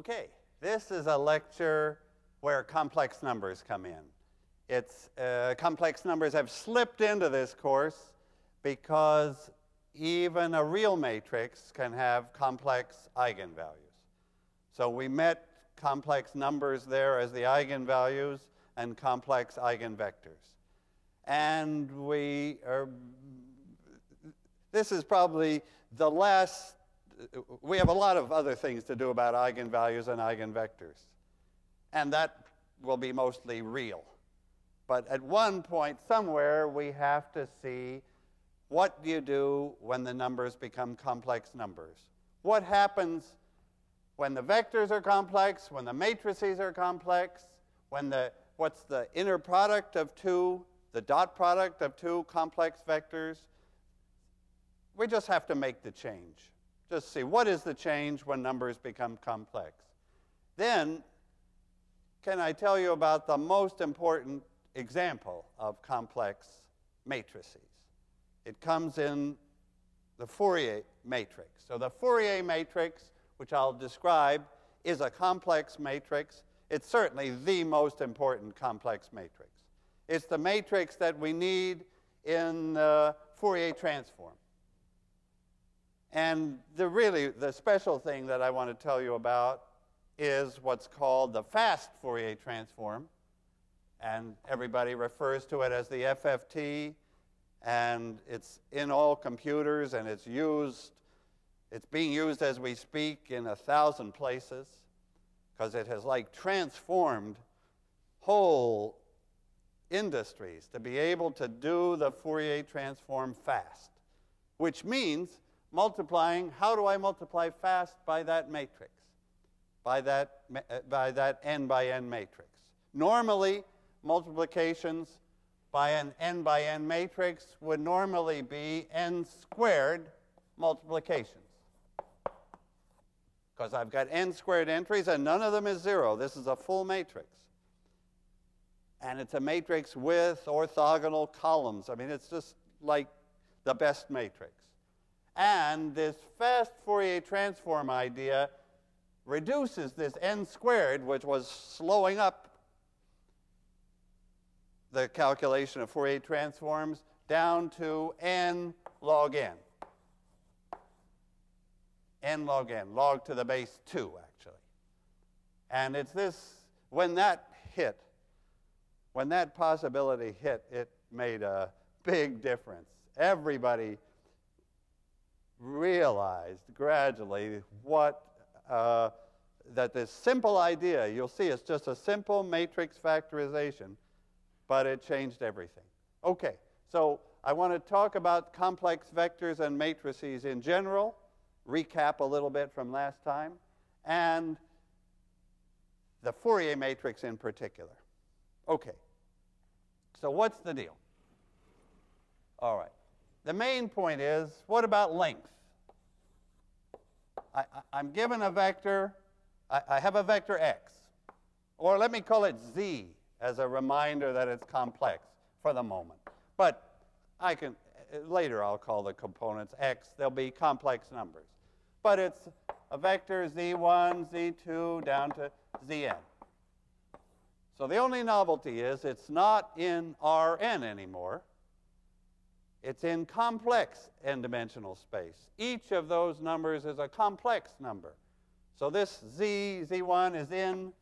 Okay, this is a lecture where complex numbers come in. It's, uh, complex numbers have slipped into this course because even a real matrix can have complex eigenvalues. So we met complex numbers there as the eigenvalues and complex eigenvectors. And we are, this is probably the last we have a lot of other things to do about eigenvalues and eigenvectors. And that will be mostly real. But at one point, somewhere, we have to see what do you do when the numbers become complex numbers? What happens when the vectors are complex, when the matrices are complex, when the, what's the inner product of two, the dot product of two complex vectors? We just have to make the change. Just see what is the change when numbers become complex. Then, can I tell you about the most important example of complex matrices? It comes in the Fourier matrix. So the Fourier matrix, which I'll describe, is a complex matrix. It's certainly the most important complex matrix. It's the matrix that we need in the Fourier transform. And the really, the special thing that I want to tell you about is what's called the fast Fourier transform. And everybody refers to it as the FFT. And it's in all computers and it's used, it's being used as we speak in a thousand places because it has like transformed whole industries to be able to do the Fourier transform fast, which means multiplying, how do I multiply fast by that matrix? By that, uh, by that n by n matrix. Normally, multiplications by an n by n matrix would normally be n squared multiplications. Because I've got n squared entries and none of them is zero. This is a full matrix. And it's a matrix with orthogonal columns. I mean, it's just like the best matrix. And this fast Fourier transform idea reduces this n squared, which was slowing up the calculation of Fourier transforms, down to n log n. n log n, log to the base 2, actually. And it's this, when that hit, when that possibility hit, it made a big difference. Everybody realized gradually what uh, that this simple idea, you'll see it's just a simple matrix factorization, but it changed everything. Okay, so I want to talk about complex vectors and matrices in general, recap a little bit from last time, and the Fourier matrix in particular. Okay, so what's the deal? All right. The main point is, what about length? I, am given a vector, I, I have a vector x, or let me call it z as a reminder that it's complex for the moment. But I can, later I'll call the components x, they'll be complex numbers. But it's a vector z1, z2, down to zn. So the only novelty is it's not in Rn anymore. It's in complex n-dimensional space. Each of those numbers is a complex number. So this z, z1 is in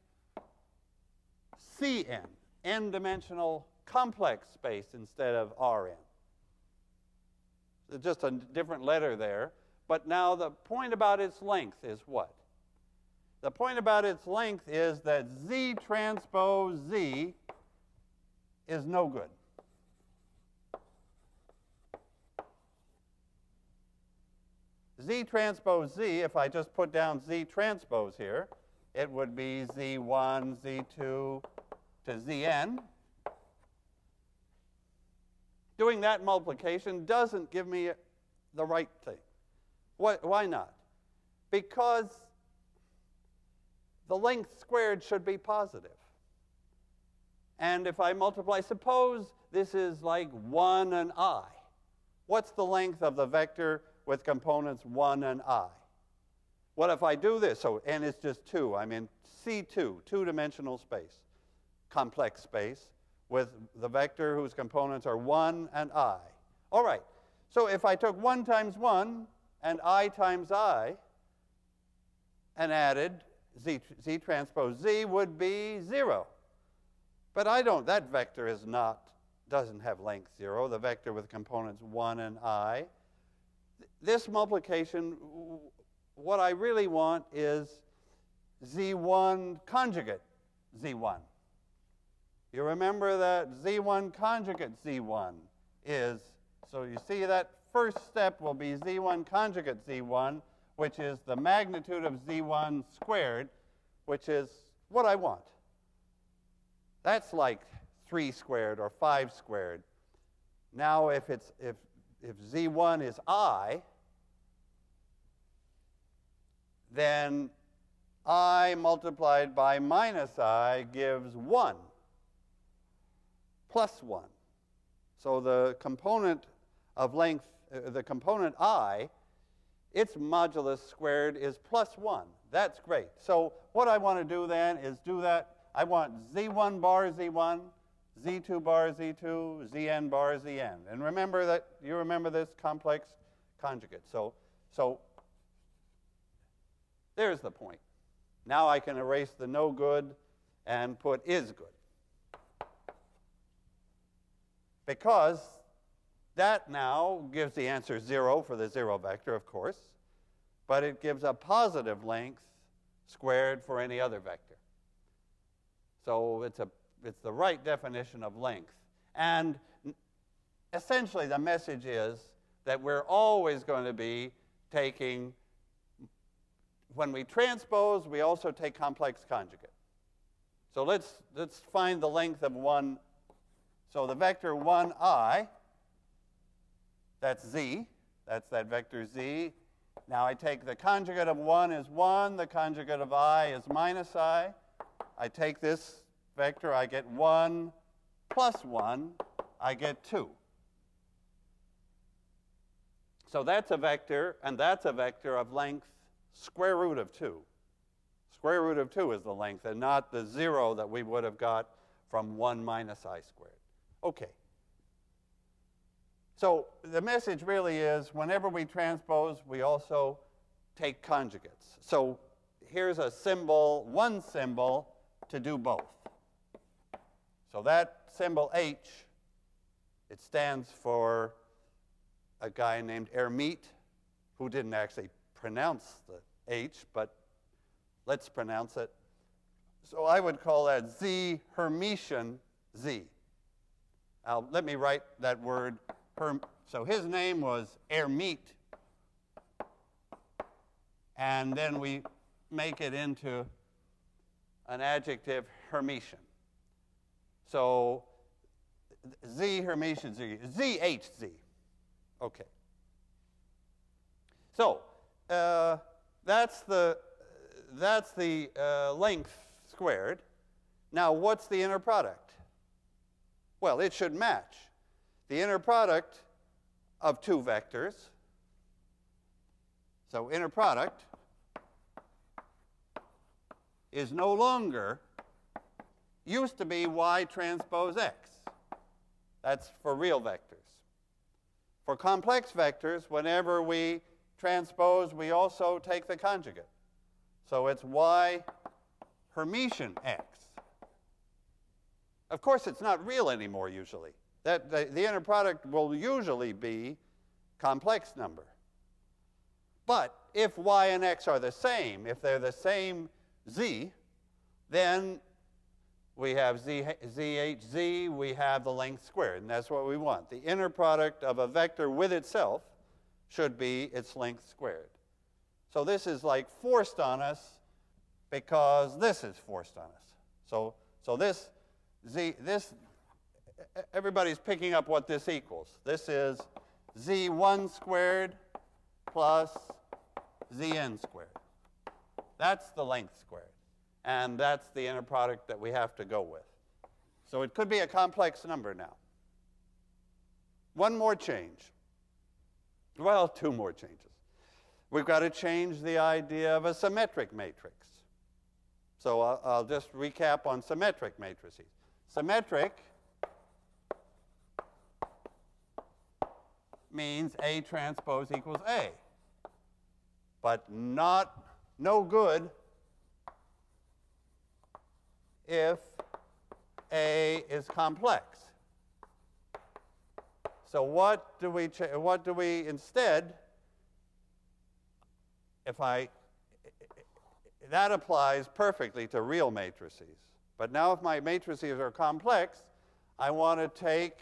Cn, n-dimensional complex space instead of Rn. It's just a different letter there. But now the point about its length is what? The point about its length is that z transpose z is no good. Z transpose Z, if I just put down Z transpose here, it would be Z1, Z2 to Zn. Doing that multiplication doesn't give me the right thing. Why, why not? Because the length squared should be positive. And if I multiply, suppose this is like 1 and i. What's the length of the vector with components 1 and i? What if I do this? So n is just 2. I'm in C2, two-dimensional space, complex space, with the vector whose components are 1 and i. All right. So if I took 1 times 1 and i times i and added z, z transpose z would be 0. But I don't, that vector is not, doesn't have length 0, the vector with components 1 and i. This multiplication, what I really want is z1 conjugate z1. You remember that z1 conjugate z1 is, so you see that first step will be z1 conjugate z1, which is the magnitude of z1 squared, which is what I want. That's like 3 squared or 5 squared. Now, if, it's, if, if z1 is i, then i multiplied by minus i gives 1 plus 1. So the component of length, uh, the component i, its modulus squared is plus 1. That's great. So what I want to do then is do that. I want z1 bar z1, z2 bar z2, zn bar zn. And remember that, you remember this complex conjugate. So, so there's the point. Now I can erase the no good and put is good. Because that now gives the answer 0 for the 0 vector, of course, but it gives a positive length squared for any other vector. So it's, a, it's the right definition of length. And essentially, the message is that we're always going to be taking, when we transpose, we also take complex conjugate. So let's, let's find the length of one. So the vector 1i, that's z, that's that vector z. Now I take the conjugate of 1 is 1, the conjugate of i is minus i. I take this vector, I get 1 plus 1, I get 2. So that's a vector, and that's a vector of length square root of 2. Square root of 2 is the length, and not the 0 that we would have got from 1 minus i squared. Okay. So the message really is whenever we transpose, we also take conjugates. So here's a symbol, one symbol to do both. So that symbol H, it stands for a guy named Hermite, who didn't actually pronounce the H, but let's pronounce it. So I would call that Z Hermitian Z. Now, let me write that word so his name was Hermite. And then we make it into an adjective Hermitian. So Z Hermitian Z, ZHZ. Okay. So uh, that's the, that's the uh, length squared. Now, what's the inner product? Well, it should match the inner product of two vectors. So inner product is no longer, used to be y transpose x. That's for real vectors. For complex vectors, whenever we transpose, we also take the conjugate. So it's y Hermitian x. Of course, it's not real anymore usually. That the, the inner product will usually be complex number. But if y and x are the same, if they're the same z, then we have z, zhz, we have the length squared, and that's what we want. The inner product of a vector with itself should be its length squared. So this is like forced on us because this is forced on us. So, so this, z, this everybody's picking up what this equals. This is z1 squared plus zn squared. That's the length squared. And that's the inner product that we have to go with. So it could be a complex number now. One more change. Well, two more changes. we've got to change the idea of a symmetric matrix. So I'll, I'll just recap on symmetric matrices. Symmetric means A transpose equals A, but not no good if A is complex. So what do we what do we instead if I that applies perfectly to real matrices. But now if my matrices are complex, I want to take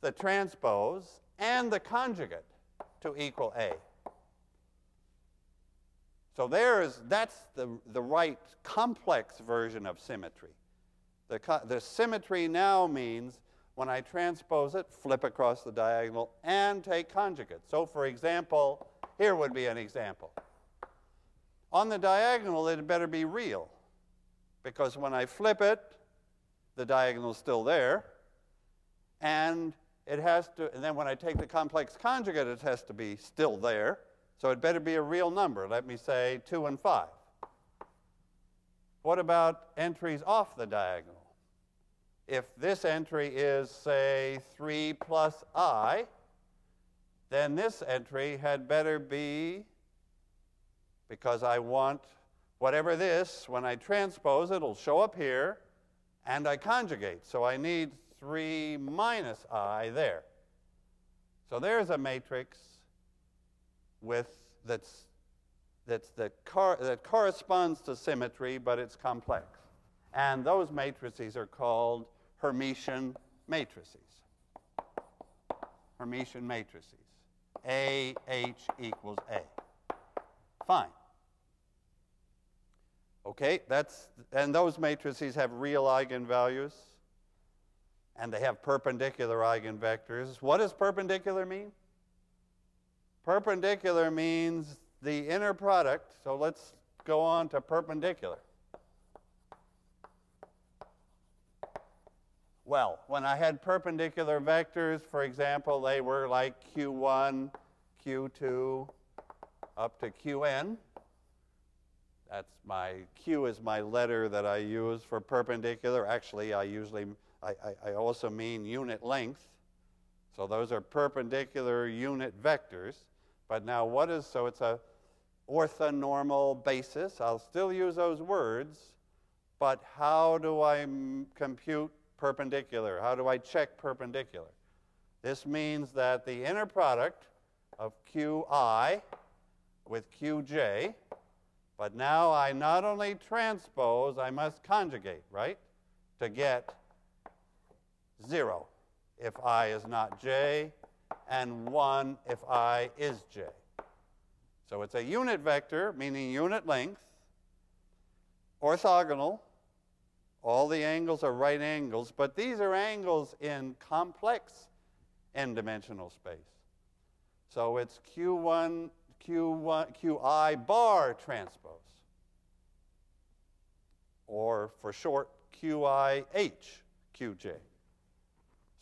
the transpose and the conjugate to equal A. So there's, that's the, the right complex version of symmetry. The, the symmetry now means when I transpose it, flip across the diagonal and take conjugate. So for example, here would be an example. On the diagonal, it better be real because when I flip it, the diagonal is still there. And it has to, and then when I take the complex conjugate, it has to be still there. So it better be a real number. Let me say 2 and 5. What about entries off the diagonal? If this entry is, say, 3 plus i, then this entry had better be, because I want whatever this, when I transpose, it'll show up here, and I conjugate. So I need 3 minus i there. So there's a matrix with that's that's the cor that corresponds to symmetry, but it's complex. And those matrices are called Hermitian matrices. Hermitian matrices. A H equals A. Fine. Okay, that's and those matrices have real eigenvalues and they have perpendicular eigenvectors. What does perpendicular mean? Perpendicular means the inner product. So let's go on to perpendicular. Well, when I had perpendicular vectors, for example, they were like q1, q2, up to qn. That's my, q is my letter that I use for perpendicular. Actually, I usually, I, I, I also mean unit length. So those are perpendicular unit vectors. But now what is, so it's a orthonormal basis. I'll still use those words, but how do I compute perpendicular? How do I check perpendicular? This means that the inner product of qi with qj, but now I not only transpose, I must conjugate, right? To get 0 if i is not j, and 1 if i is j. So it's a unit vector, meaning unit length, orthogonal, all the angles are right angles, but these are angles in complex n-dimensional space. So it's Q1, Q1, Qi bar transpose. Or for short, QIH, QJ.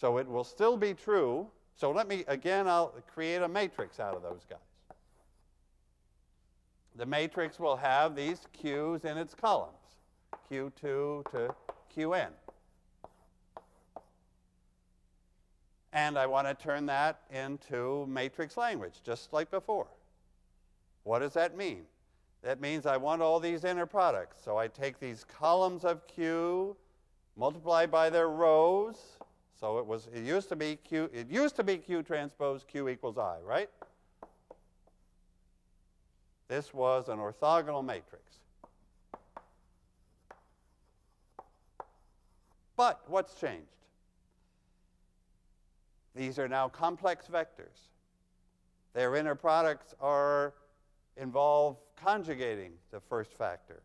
So it will still be true. So let me, again, I'll create a matrix out of those guys. The matrix will have these Q's in its columns. Q2 to Qn. And I want to turn that into matrix language, just like before. What does that mean? That means I want all these inner products. So I take these columns of Q, multiply by their rows. So it was it used to be Q it used to be Q transpose Q equals I, right? This was an orthogonal matrix. But what's changed? These are now complex vectors. Their inner products are involve conjugating the first factor.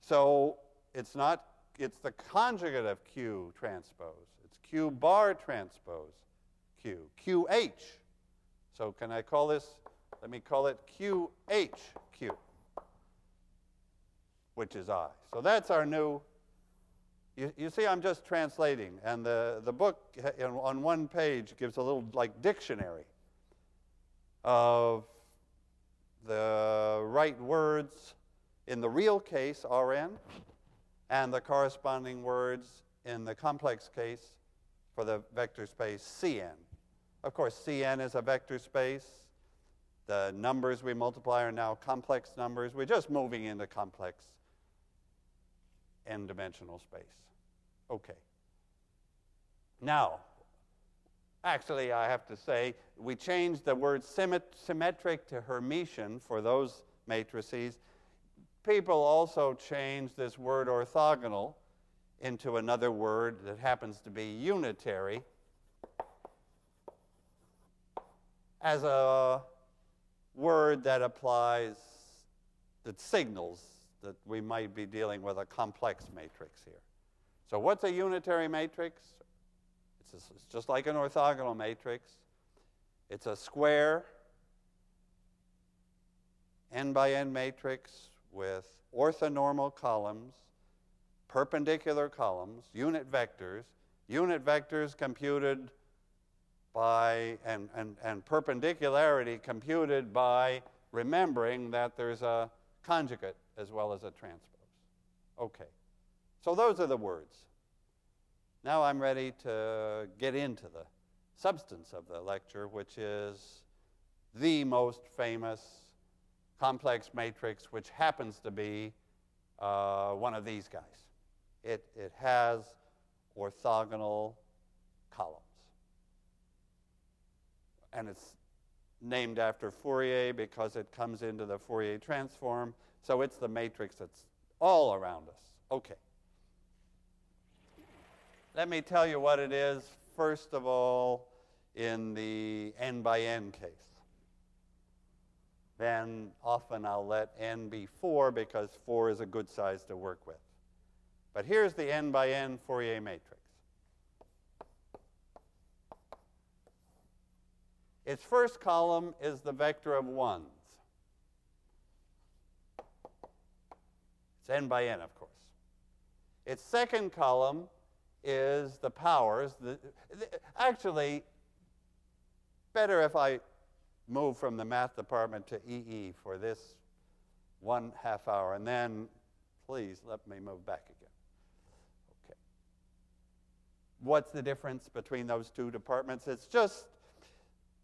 So it's not it's the conjugate of Q transpose. It's Q bar transpose Q. QH. So can I call this, let me call it QHQ, which is I. So that's our new you, you see, I'm just translating, and the, the book on one page gives a little like dictionary. of the right words in the real case, Rn, and the corresponding words in the complex case for the vector space Cn. Of course, Cn is a vector space. The numbers we multiply are now complex numbers. We're just moving into complex n-dimensional space. Okay. Now, actually, I have to say, we changed the word symmetric to Hermitian for those matrices. People also change this word orthogonal into another word that happens to be unitary as a word that applies, that signals that we might be dealing with a complex matrix here. So, what's a unitary matrix? It's, it's just like an orthogonal matrix. It's a square n by n matrix with orthonormal columns, perpendicular columns, unit vectors, unit vectors computed by, and, and, and perpendicularity computed by remembering that there's a conjugate as well as a transpose. Okay, so those are the words. Now I'm ready to get into the substance of the lecture, which is the most famous complex matrix, which happens to be uh, one of these guys. It, it has orthogonal columns. And it's named after Fourier because it comes into the Fourier transform. So it's the matrix that's all around us. Okay. Let me tell you what it is, first of all, in the n by n case. Then often I'll let n be 4 because 4 is a good size to work with. But here's the n by n Fourier matrix. Its first column is the vector of ones. It's n by n, of course. Its second column is the powers. The, the, actually, better if I move from the math department to EE for this one half hour, and then please let me move back again. Okay. What's the difference between those two departments? It's just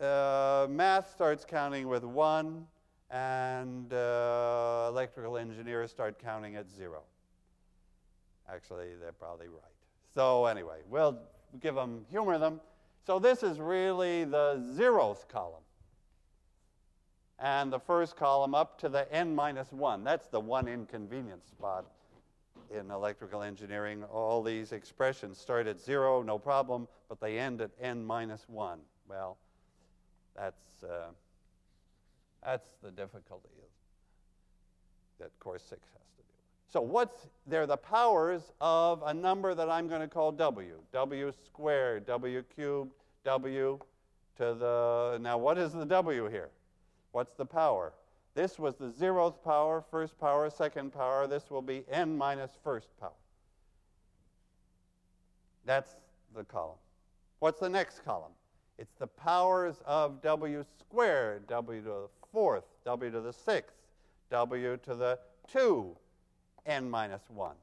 uh, math starts counting with one, and uh, electrical engineers start counting at zero. Actually, they're probably right. So anyway, we'll give them, humor them. So this is really the zeroth column. And the first column up to the n minus 1. That's the one inconvenience spot in electrical engineering. All these expressions start at 0, no problem, but they end at n minus 1. Well, that's, uh, that's the difficulty that course 6 has. To do. So what's they're the powers of a number that I'm going to call w. w squared, w cubed, w to the now what is the w here? What's the power? This was the zeroth power, first power, second power. This will be n minus first power. That's the column. What's the next column? It's the powers of w squared, w to the fourth, w to the sixth, w to the 2, n minus 1.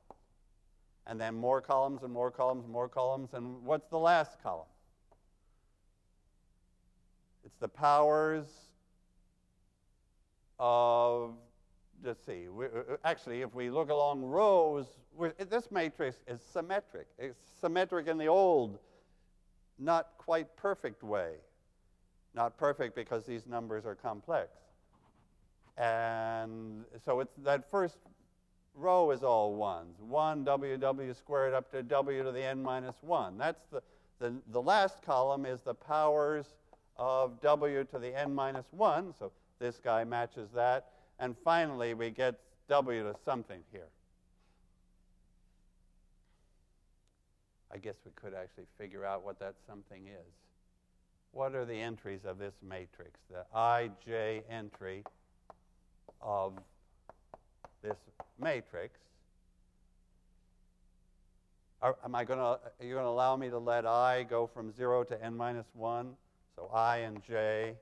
And then more columns and more columns, and more columns. And what's the last column? It's the powers of, let's see, we, uh, uh, actually, if we look along rows, this matrix is symmetric. It's symmetric in the old, not quite perfect way. Not perfect because these numbers are complex. And so it's that first row is all ones. 1 ww squared up to w to the n minus 1. That's the, the, the last column is the powers of w to the n minus 1. So this guy matches that. And finally, we get w to something here. I guess we could actually figure out what that something is. What are the entries of this matrix? The ij entry of this matrix. Are, am I going to, are you going to allow me to let i go from 0 to n minus 1? So i and j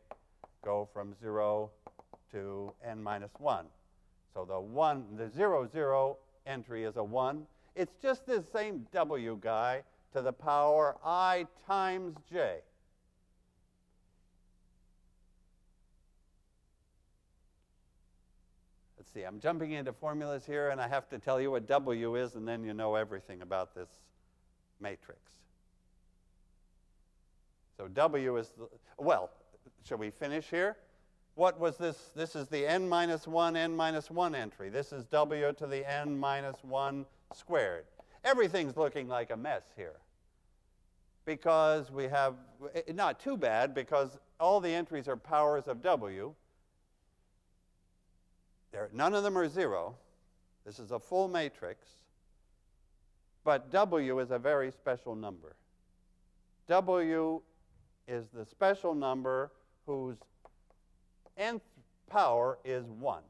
go from 0 to n minus 1. So the 1, the 0, 0 entry is a 1. It's just this same w guy to the power i times j. Let's see, I'm jumping into formulas here, and I have to tell you what w is, and then you know everything about this matrix. So w is, the, well, shall we finish here? What was this? This is the n minus 1, n minus 1 entry. This is w to the n minus 1 squared. Everything's looking like a mess here because we have, eh, not too bad, because all the entries are powers of w. There, none of them are zero. This is a full matrix. But w is a very special number. w is the special number whose nth power is 1.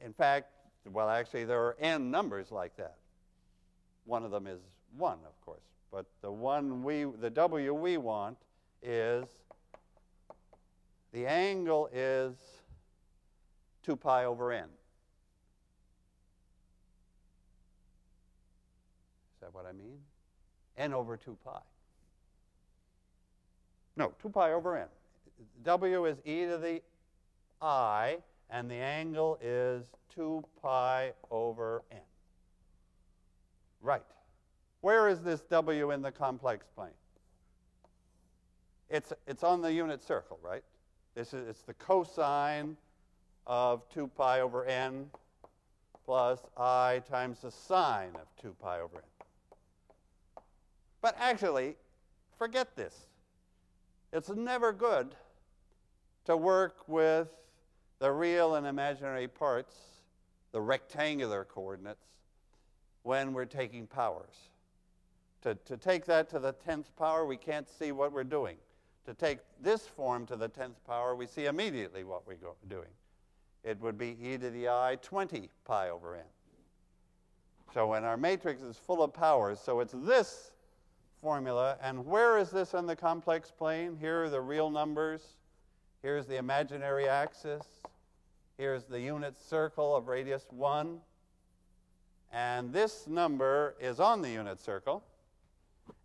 In fact, well, actually, there are n numbers like that. One of them is 1, of course. But the one we, the w we want is, the angle is 2 pi over n. Is that what I mean? n over 2 pi. No, 2 pi over n. W is e to the i, and the angle is 2 pi over n. Right. Where is this w in the complex plane? It's, it's on the unit circle, right? This is, it's the cosine of 2 pi over n plus i times the sine of 2 pi over n. But actually, forget this. It's never good to work with the real and imaginary parts, the rectangular coordinates, when we're taking powers. To, to take that to the 10th power, we can't see what we're doing. To take this form to the 10th power, we see immediately what we're doing. It would be e to the i 20 pi over n. So when our matrix is full of powers, so it's this formula. And where is this on the complex plane? Here are the real numbers. Here's the imaginary axis. Here's the unit circle of radius 1. And this number is on the unit circle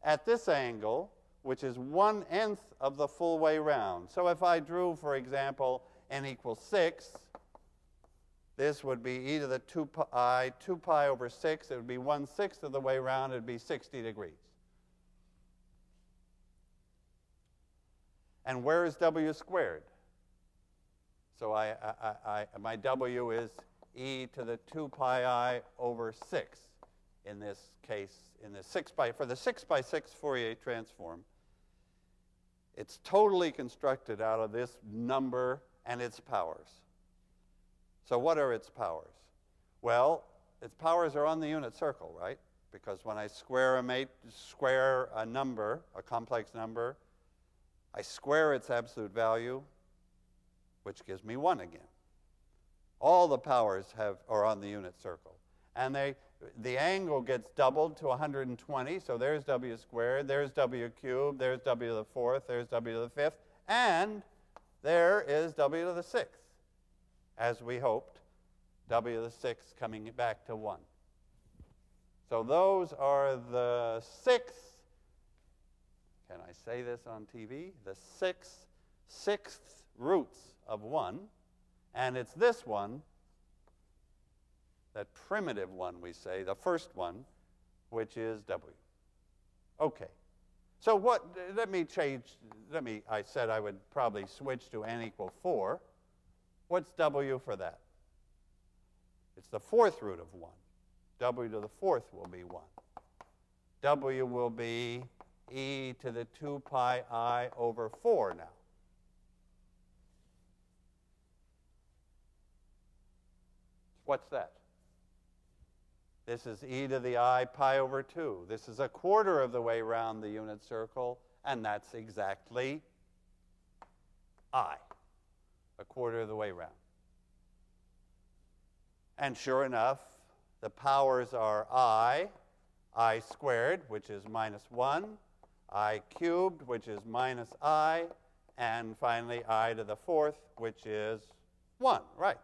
at this angle, which is one nth of the full way round. So if I drew, for example, n equals 6, this would be e to the 2 pi, 2 pi over 6. It would be 1 sixth of the way round. It would be 60 degrees. And where is w squared? So I, I, I, my w is e to the 2 pi i over 6 in this case, in the 6 by, for the 6 by 6 Fourier transform. It's totally constructed out of this number and its powers. So what are its powers? Well, its powers are on the unit circle, right? Because when I square a, mate, square a number, a complex number, I square its absolute value, which gives me 1 again. All the powers have, are on the unit circle. And they, the angle gets doubled to 120, so there's w squared, there's w cubed, there's w to the fourth, there's w to the fifth, and there is w to the sixth. As we hoped, w to the sixth coming back to 1. So those are the six can I say this on TV? The six sixth roots of 1, and it's this one, that primitive one we say, the first one, which is W. Okay. So what, let me change, let me, I said I would probably switch to n equal 4. What's W for that? It's the fourth root of 1. W to the fourth will be 1. W will be e to the 2 pi i over 4 now. What's that? This is e to the i pi over 2. This is a quarter of the way around the unit circle, and that's exactly i, a quarter of the way around. And sure enough, the powers are i, i squared, which is minus 1, i cubed, which is minus i, and finally i to the fourth, which is 1, right?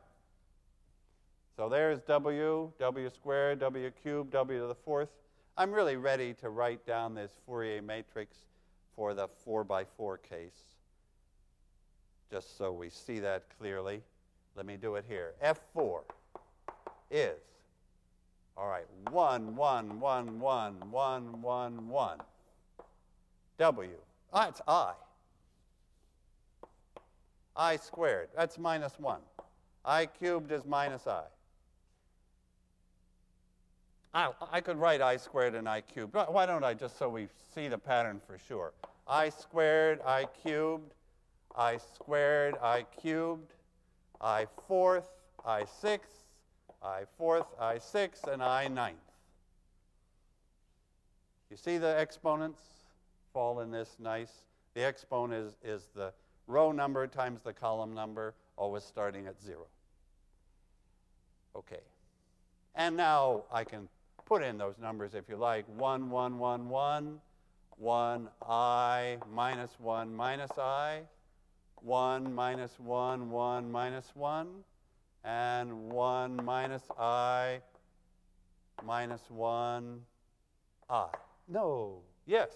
So there's w, w squared, w cubed, w to the fourth. I'm really ready to write down this Fourier matrix for the 4 by 4 case, just so we see that clearly. Let me do it here. F4 is, all right, 1, 1, 1, 1, 1, 1, 1. W, ah, it's I. I squared, that's minus 1. I cubed is minus I. I, I could write I squared and I cubed. Why don't I just so we see the pattern for sure? I squared, I cubed, I squared, I cubed, I fourth, I sixth, I fourth, I sixth, and I ninth. You see the exponents fall in this nice? The exponent is, is the row number times the column number, always starting at zero. Okay. And now I can put in those numbers if you like. 1, 1, 1, 1, 1, i, minus 1, minus i, 1, minus 1, 1, minus 1, and 1 minus i, minus 1, i. No. Yes.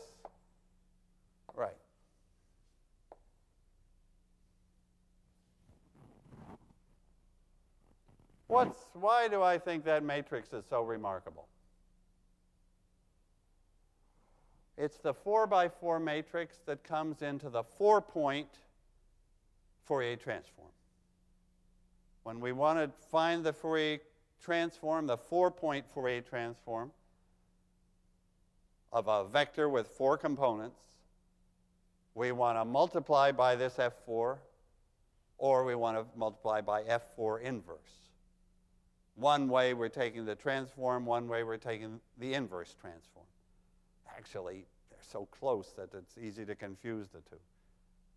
Right. What's, why do I think that matrix is so remarkable? It's the 4 by 4 matrix that comes into the four point Fourier transform. When we want to find the Fourier transform, the four point Fourier transform of a vector with four components, we want to multiply by this F4, or we want to multiply by F4 inverse. One way we're taking the transform, one way we're taking the inverse transform. Actually, they're so close that it's easy to confuse the two.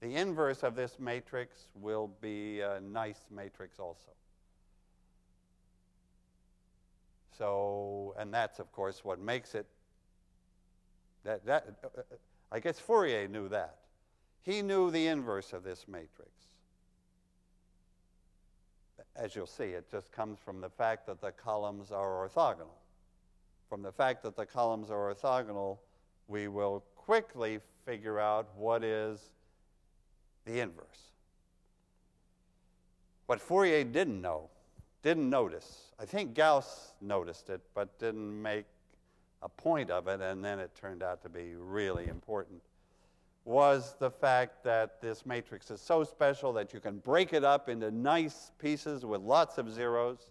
The inverse of this matrix will be a nice matrix also. So, and that's of course what makes it. That, that, uh, uh, I guess Fourier knew that. He knew the inverse of this matrix as you'll see, it just comes from the fact that the columns are orthogonal. From the fact that the columns are orthogonal, we will quickly figure out what is the inverse. What Fourier didn't know, didn't notice, I think Gauss noticed it, but didn't make a point of it, and then it turned out to be really important was the fact that this matrix is so special that you can break it up into nice pieces with lots of zeros,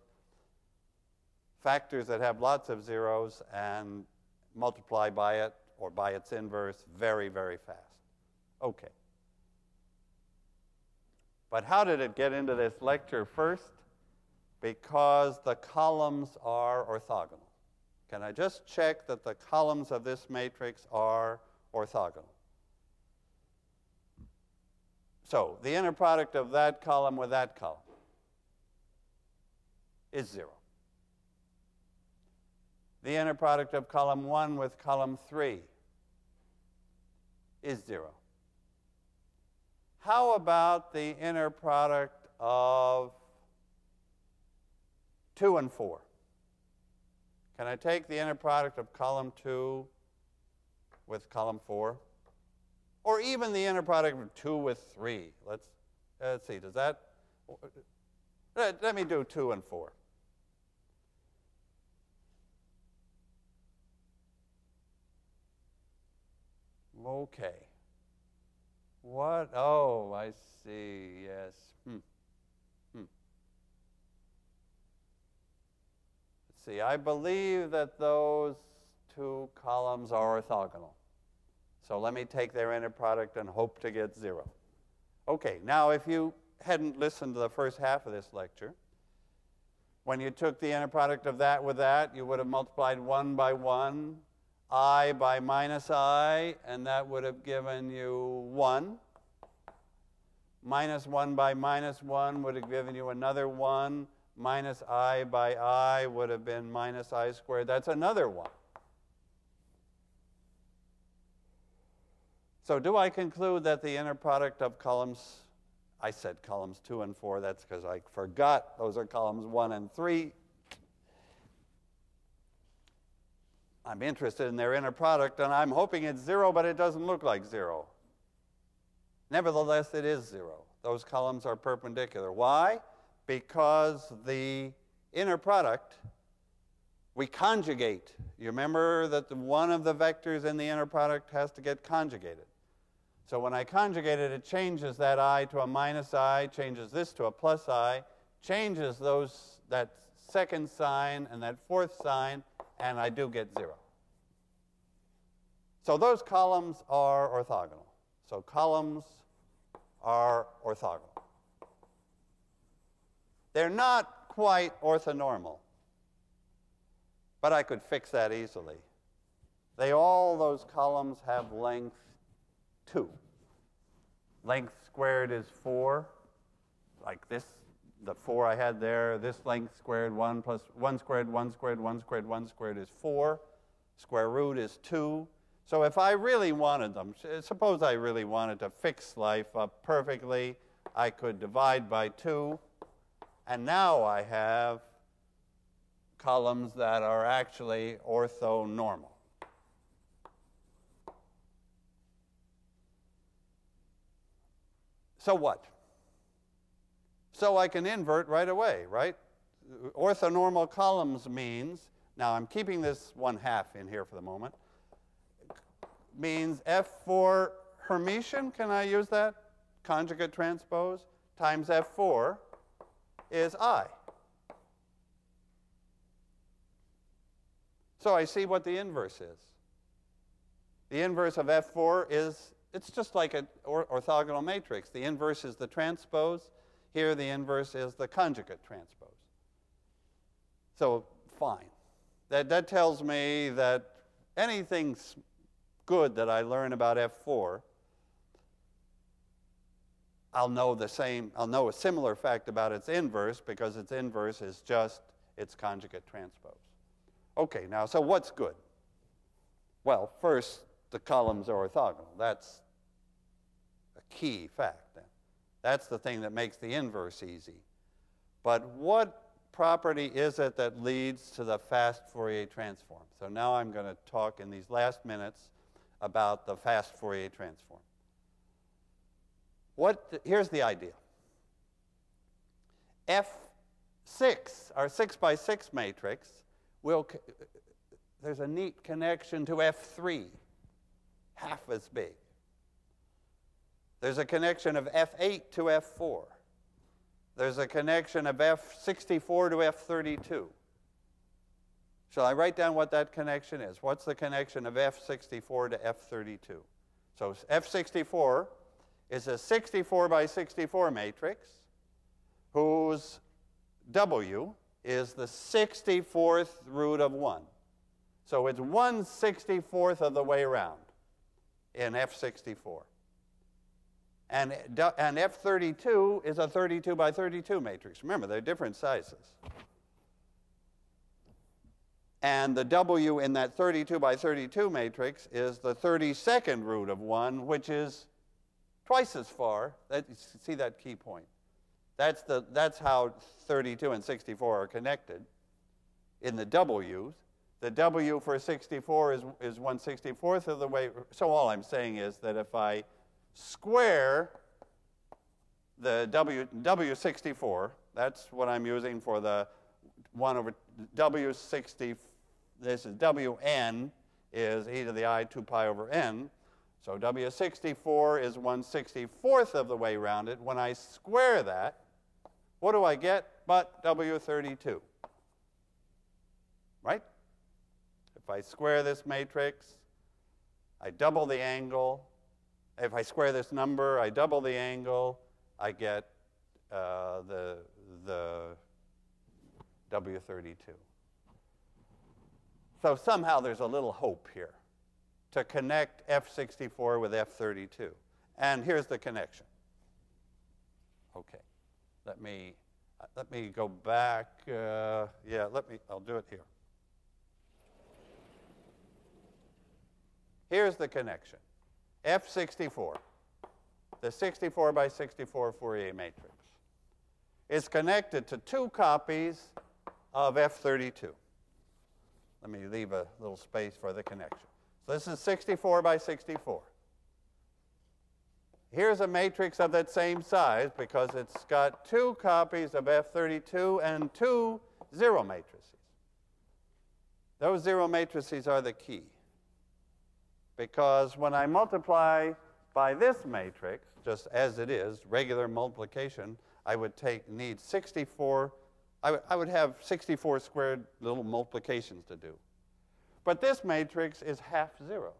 factors that have lots of zeros, and multiply by it or by its inverse very, very fast. Okay. But how did it get into this lecture first? Because the columns are orthogonal. Can I just check that the columns of this matrix are orthogonal? So the inner product of that column with that column is 0. The inner product of column 1 with column 3 is 0. How about the inner product of 2 and 4? Can I take the inner product of column 2 with column 4? Or even the inner product of 2 with 3. Let's, let's see, does that, let, let me do 2 and 4. Okay. What? Oh, I see. Yes. Hmm. Hmm. Let's see. I believe that those two columns are orthogonal. So let me take their inner product and hope to get zero. Okay, now if you hadn't listened to the first half of this lecture, when you took the inner product of that with that, you would have multiplied 1 by 1, i by minus i, and that would have given you 1. Minus 1 by minus 1 would have given you another 1. Minus i by i would have been minus i squared. That's another 1. So do I conclude that the inner product of columns, I said columns 2 and 4, that's because I forgot those are columns 1 and 3. I'm interested in their inner product, and I'm hoping it's 0, but it doesn't look like 0. Nevertheless, it is 0. Those columns are perpendicular. Why? Because the inner product, we conjugate. You remember that one of the vectors in the inner product has to get conjugated. So when I conjugate it, it changes that i to a minus i, changes this to a plus i, changes those, that second sign and that fourth sign, and I do get 0. So those columns are orthogonal. So columns are orthogonal. They're not quite orthonormal, but I could fix that easily. They all, those columns, have length 2. Length squared is 4, like this, the 4 I had there. This length squared, 1 plus 1 squared, 1 squared, 1 squared, 1 squared is 4. Square root is 2. So if I really wanted them, suppose I really wanted to fix life up perfectly, I could divide by 2, and now I have columns that are actually orthonormal. So what? So I can invert right away, right? Orthonormal columns means, now I'm keeping this one half in here for the moment, means F4 Hermitian, can I use that? Conjugate transpose times F4 is I. So I see what the inverse is. The inverse of F4 is it's just like an or orthogonal matrix. The inverse is the transpose. Here, the inverse is the conjugate transpose. So, fine. That, that tells me that anything good that I learn about F4, I'll know the same, I'll know a similar fact about its inverse because its inverse is just its conjugate transpose. Okay, now, so what's good? Well, first, the columns are orthogonal. That's key fact. That's the thing that makes the inverse easy. But what property is it that leads to the fast Fourier transform? So now I'm going to talk in these last minutes about the fast Fourier transform. What, here's the idea. F6, our 6 by 6 matrix, will, there's a neat connection to F3, half as big. There's a connection of F8 to F4. There's a connection of F64 to F32. Shall I write down what that connection is? What's the connection of F64 to F32? So F64 is a 64 by 64 matrix whose W is the 64th root of 1. So it's 1 64th of the way around in F64. And, and F32 is a 32 by 32 matrix. Remember, they're different sizes. And the W in that 32 by 32 matrix is the 32nd root of 1, which is twice as far. That, see that key point. That's, the, that's how 32 and 64 are connected in the W's. The W for 64 is, is 1 64th of the way. So all I'm saying is that if I square the W, W64, that's what I'm using for the 1 over W60, this is Wn is e to the i 2 pi over n. So W64 is 1 64th of the way around it. When I square that, what do I get but W32? Right? If I square this matrix, I double the angle, if I square this number, I double the angle, I get uh, the, the W32. So somehow there's a little hope here to connect F64 with F32. And here's the connection. Okay, let me, uh, let me go back. Uh, yeah, let me, I'll do it here. Here's the connection. F64, the 64 by 64 Fourier matrix, is connected to two copies of F32. Let me leave a little space for the connection. So this is 64 by 64. Here's a matrix of that same size because it's got two copies of F32 and two zero matrices. Those zero matrices are the key because when I multiply by this matrix, just as it is, regular multiplication, I would take need 64 I, would have 64 squared little multiplications to do. But this matrix is half zero.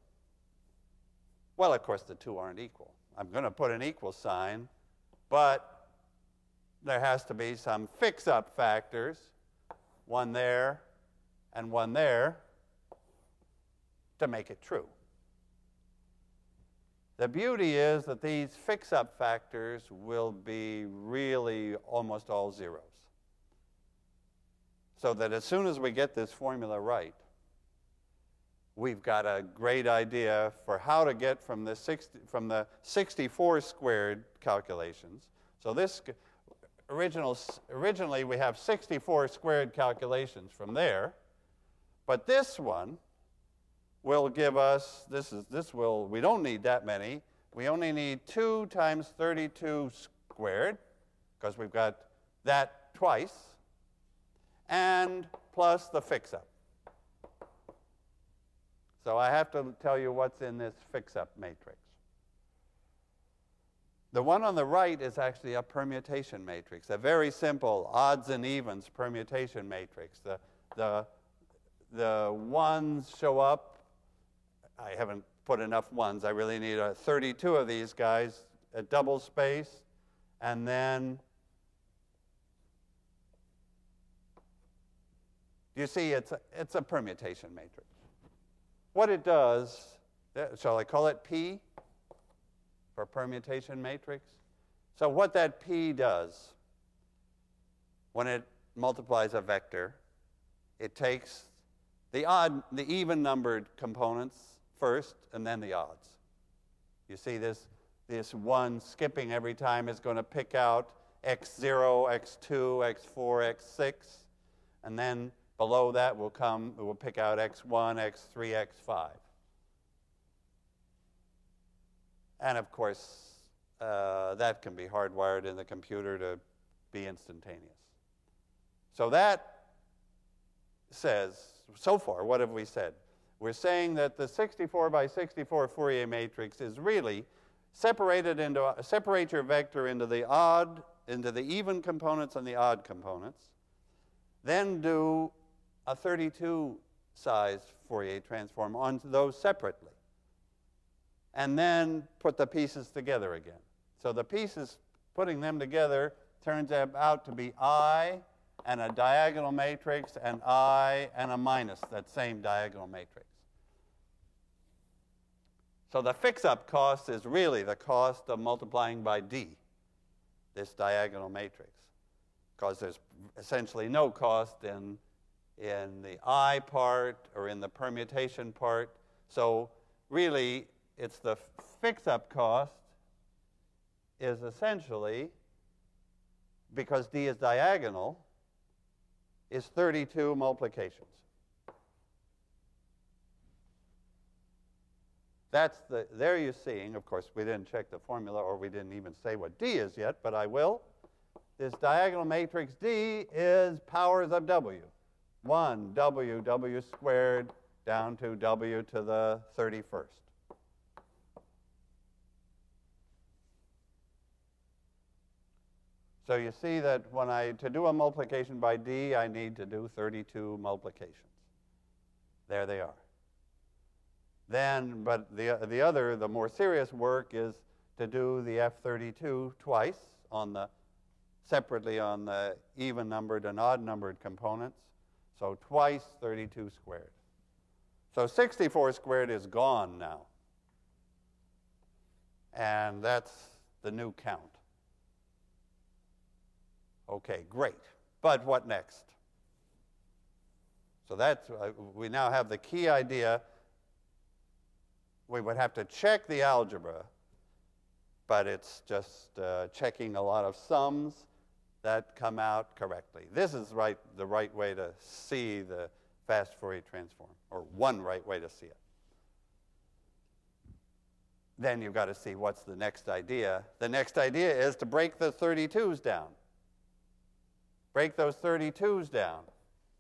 Well, of course, the two aren't equal. I'm going to put an equal sign, but there has to be some fix-up factors, one there and one there, to make it true. The beauty is that these fix-up factors will be really almost all zeros so that as soon as we get this formula right, we've got a great idea for how to get from the, 60, from the 64 squared calculations. So this original, originally we have 64 squared calculations from there, but this one will give us, this is, this will, we don't need that many. We only need 2 times 32 squared, because we've got that twice and plus the fix-up. So I have to tell you what's in this fix-up matrix. The one on the right is actually a permutation matrix, a very simple odds and evens permutation matrix. The, the, the ones show up. I haven't put enough ones. I really need a 32 of these guys at double space, and then You see, it's a, it's a permutation matrix. What it does, uh, shall I call it P for permutation matrix? So what that P does, when it multiplies a vector, it takes the odd, the even numbered components first, and then the odds. You see this, this one skipping every time is going to pick out x0, x2, x4, x6, and then Below that will come, we'll pick out x1, x3, x5. And of course, uh, that can be hardwired in the computer to be instantaneous. So that says, so far, what have we said? We're saying that the 64 by 64 Fourier matrix is really separated into, separate your vector into the odd, into the even components and the odd components. Then do a 32 size Fourier transform onto those separately. And then put the pieces together again. So the pieces, putting them together, turns out to be I and a diagonal matrix and I and a minus that same diagonal matrix. So the fix-up cost is really the cost of multiplying by D, this diagonal matrix, because there's essentially no cost in in the I part or in the permutation part. So really, it's the fix-up cost is essentially, because D is diagonal, is 32 multiplications. That's the, there you're seeing, of course, we didn't check the formula or we didn't even say what D is yet, but I will. This diagonal matrix D is powers of W. 1 w, w squared down to w to the 31st. So you see that when I, to do a multiplication by d, I need to do 32 multiplications. There they are. Then, but the, the other, the more serious work is to do the F32 twice on the, separately on the even numbered and odd numbered components. So twice 32 squared. So 64 squared is gone now. And that's the new count. Okay, great. But what next? So that's, uh, we now have the key idea. We would have to check the algebra, but it's just uh, checking a lot of sums that come out correctly. This is right, the right way to see the fast Fourier transform, or one right way to see it. Then you've got to see what's the next idea. The next idea is to break the 32s down. Break those 32s down.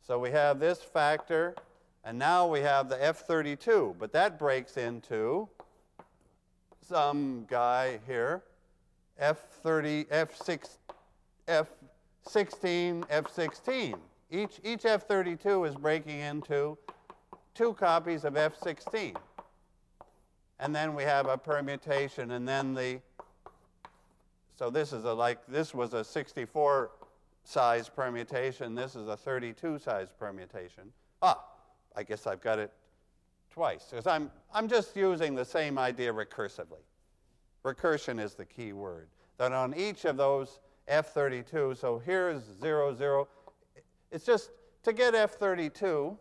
So we have this factor, and now we have the F32, but that breaks into some guy here, F30, F6, F16, F16. Each, each F32 is breaking into two copies of F16. And then we have a permutation, and then the, so this is a like, this was a 64 size permutation, this is a 32 size permutation. Ah, I guess I've got it twice, because I'm, I'm just using the same idea recursively. Recursion is the key word. That on each of those F32, so here's 0, 0. It's just to get F32,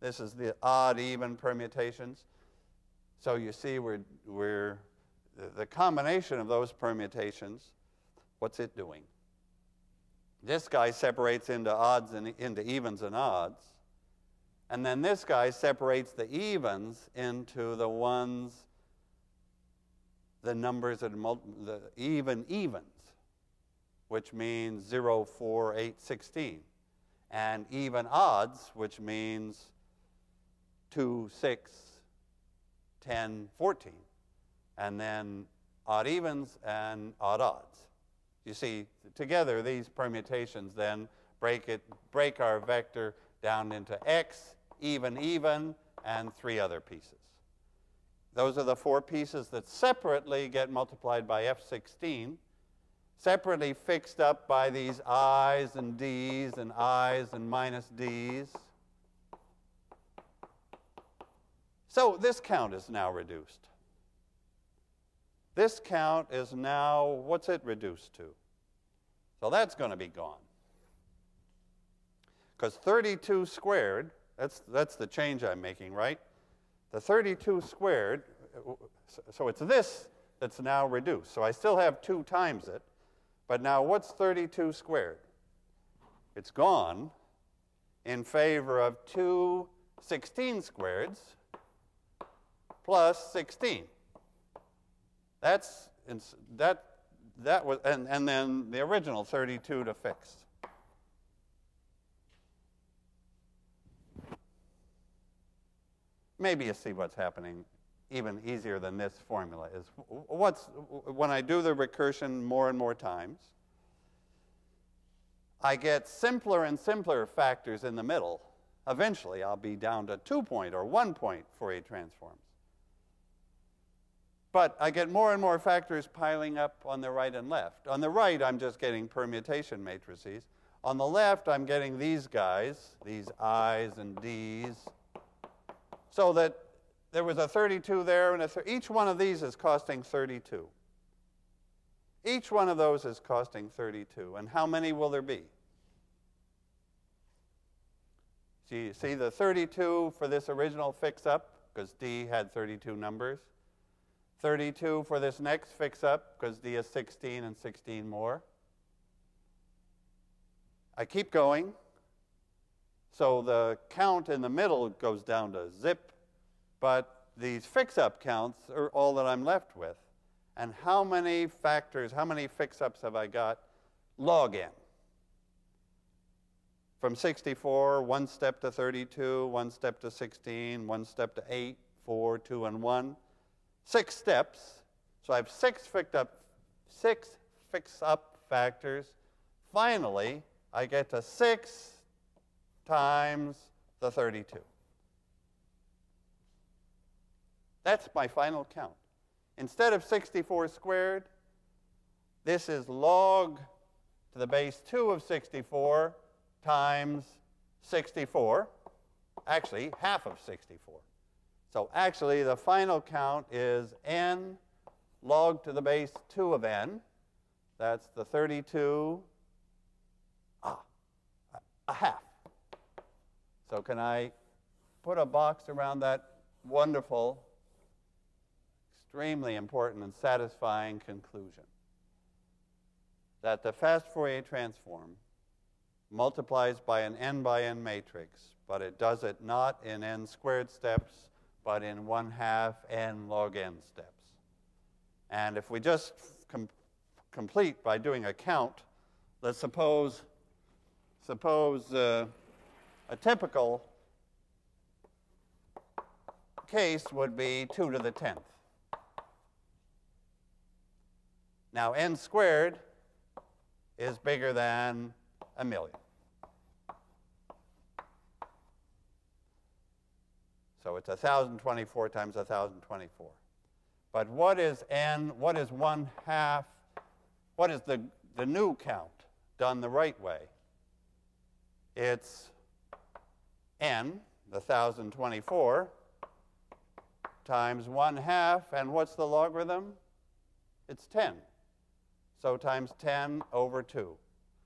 this is the odd even permutations. So you see we're, we're the combination of those permutations, what's it doing? This guy separates into odds and into evens and odds. And then this guy separates the evens into the ones, the numbers that the even evens, which means 0, 4, 8, 16. And even odds, which means 2, 6, 10, 14. And then odd evens and odd odds. You see, together these permutations then break, it, break our vector down into x, even, even, and three other pieces. Those are the four pieces that separately get multiplied by F16, separately fixed up by these i's and d's and i's and minus d's. So this count is now reduced. This count is now, what's it reduced to? So that's going to be gone. Because 32 squared that's, that's the change I'm making, right? The 32 squared, so it's this that's now reduced. So I still have 2 times it, but now what's 32 squared? It's gone in favor of 2 16 squareds plus 16. That's, that, that was, and, and then the original 32 to fix. maybe you see what's happening even easier than this formula is what's when I do the recursion more and more times, I get simpler and simpler factors in the middle. Eventually, I'll be down to two point or one point Fourier transforms. But I get more and more factors piling up on the right and left. On the right, I'm just getting permutation matrices. On the left, I'm getting these guys, these I's and D's so that there was a 32 there, and th each one of these is costing 32. Each one of those is costing 32. And how many will there be? See, see the 32 for this original fix-up, because D had 32 numbers. 32 for this next fix-up, because D is 16 and 16 more. I keep going. So the count in the middle goes down to zip, but these fix-up counts are all that I'm left with. And how many factors, how many fix-ups have I got? Log n. From 64, one step to 32, one step to 16, one step to 8, 4, 2, and 1. Six steps. So I have six fix-up six fix-up factors. Finally, I get to 6 times the 32. That's my final count. Instead of 64 squared, this is log to the base 2 of 64 times 64. Actually, half of 64. So actually, the final count is n log to the base 2 of n. That's the 32, ah, a half. So can I put a box around that wonderful, extremely important, and satisfying conclusion that the fast Fourier transform multiplies by an n by n matrix, but it does it not in n squared steps, but in 1 half n log n steps. And if we just com complete by doing a count, let's suppose, suppose uh, a typical case would be 2 to the 10th. Now, n squared is bigger than a million. So it's 1,024 times 1,024. But what is n, what is one half, what is the, the new count done the right way? It's n, the 1,024, times 1 half, and what's the logarithm? It's 10. So times 10 over 2.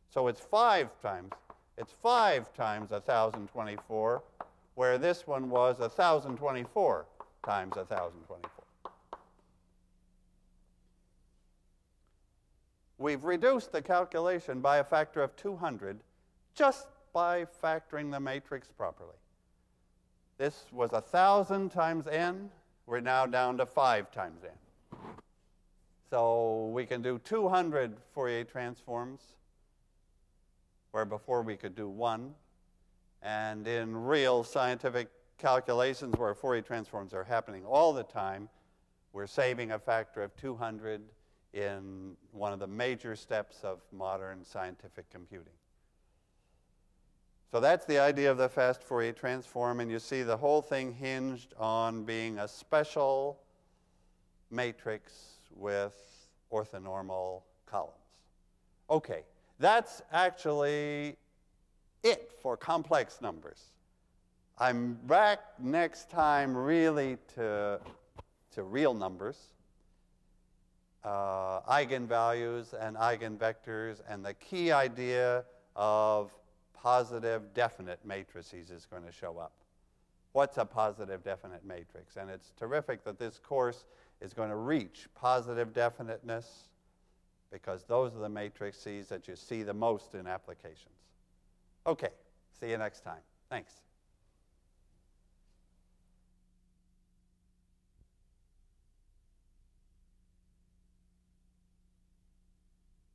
So it's 5 times. It's 5 times 1,024, where this one was 1,024 times 1,024. We've reduced the calculation by a factor of 200 just by factoring the matrix properly. This was 1,000 times n. We're now down to 5 times n. So we can do 200 Fourier transforms, where before we could do one. And in real scientific calculations where Fourier transforms are happening all the time, we're saving a factor of 200 in one of the major steps of modern scientific computing. So that's the idea of the fast Fourier transform, and you see the whole thing hinged on being a special matrix with orthonormal columns. Okay, that's actually it for complex numbers. I'm back next time really to, to real numbers, uh, eigenvalues and eigenvectors, and the key idea of positive definite matrices is going to show up. What's a positive definite matrix? And it's terrific that this course is going to reach positive definiteness because those are the matrices that you see the most in applications. Okay, see you next time. Thanks.